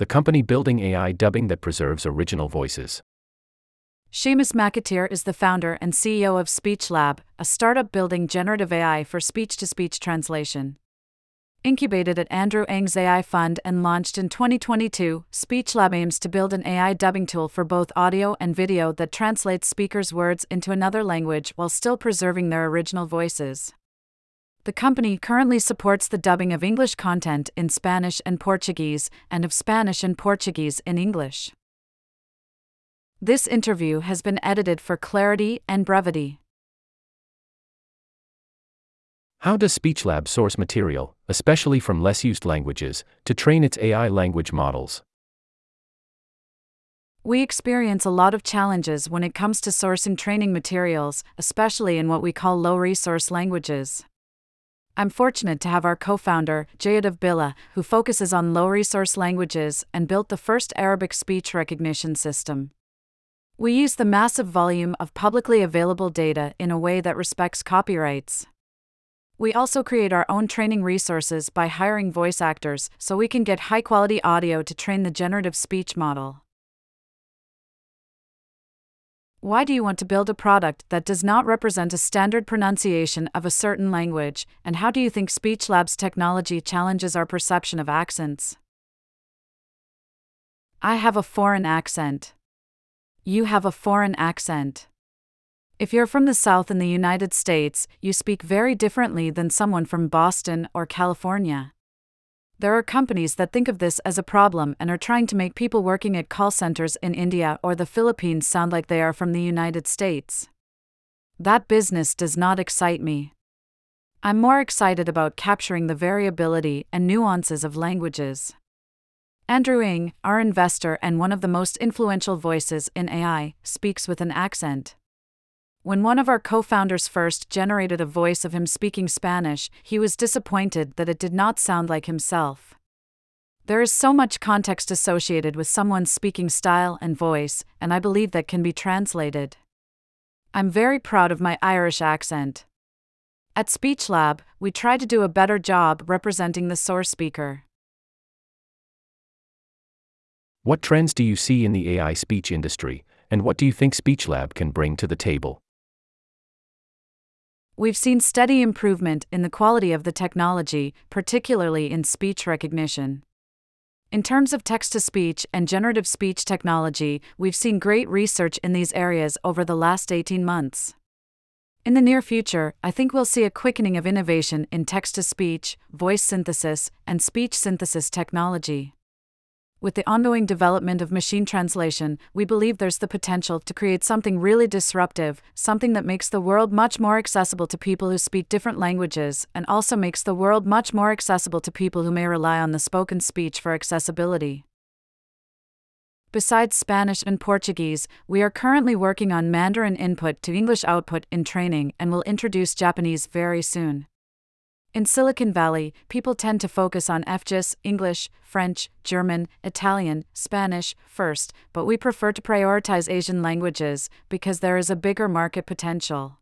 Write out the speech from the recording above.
the company building AI dubbing that preserves original voices. Seamus McAteer is the founder and CEO of SpeechLab, a startup building generative AI for speech to speech translation. Incubated at Andrew Ng's AI Fund and launched in 2022, SpeechLab aims to build an AI dubbing tool for both audio and video that translates speakers' words into another language while still preserving their original voices. The company currently supports the dubbing of English content in Spanish and Portuguese, and of Spanish and Portuguese in English. This interview has been edited for clarity and brevity. How does SpeechLab source material, especially from less used languages, to train its AI language models? We experience a lot of challenges when it comes to sourcing training materials, especially in what we call low resource languages. I'm fortunate to have our co founder, Jayadav Billa, who focuses on low resource languages and built the first Arabic speech recognition system. We use the massive volume of publicly available data in a way that respects copyrights. We also create our own training resources by hiring voice actors so we can get high quality audio to train the generative speech model. Why do you want to build a product that does not represent a standard pronunciation of a certain language, and how do you think Speech Lab's technology challenges our perception of accents? I have a foreign accent. You have a foreign accent. If you're from the South in the United States, you speak very differently than someone from Boston or California. There are companies that think of this as a problem and are trying to make people working at call centers in India or the Philippines sound like they are from the United States. That business does not excite me. I'm more excited about capturing the variability and nuances of languages. Andrew Ng, our investor and one of the most influential voices in AI, speaks with an accent. When one of our co founders first generated a voice of him speaking Spanish, he was disappointed that it did not sound like himself. There is so much context associated with someone's speaking style and voice, and I believe that can be translated. I'm very proud of my Irish accent. At SpeechLab, we try to do a better job representing the source speaker. What trends do you see in the AI speech industry, and what do you think SpeechLab can bring to the table? We've seen steady improvement in the quality of the technology, particularly in speech recognition. In terms of text to speech and generative speech technology, we've seen great research in these areas over the last 18 months. In the near future, I think we'll see a quickening of innovation in text to speech, voice synthesis, and speech synthesis technology. With the ongoing development of machine translation, we believe there's the potential to create something really disruptive, something that makes the world much more accessible to people who speak different languages, and also makes the world much more accessible to people who may rely on the spoken speech for accessibility. Besides Spanish and Portuguese, we are currently working on Mandarin input to English output in training and will introduce Japanese very soon. In Silicon Valley, people tend to focus on EFIGS, English, French, German, Italian, Spanish first, but we prefer to prioritize Asian languages because there is a bigger market potential.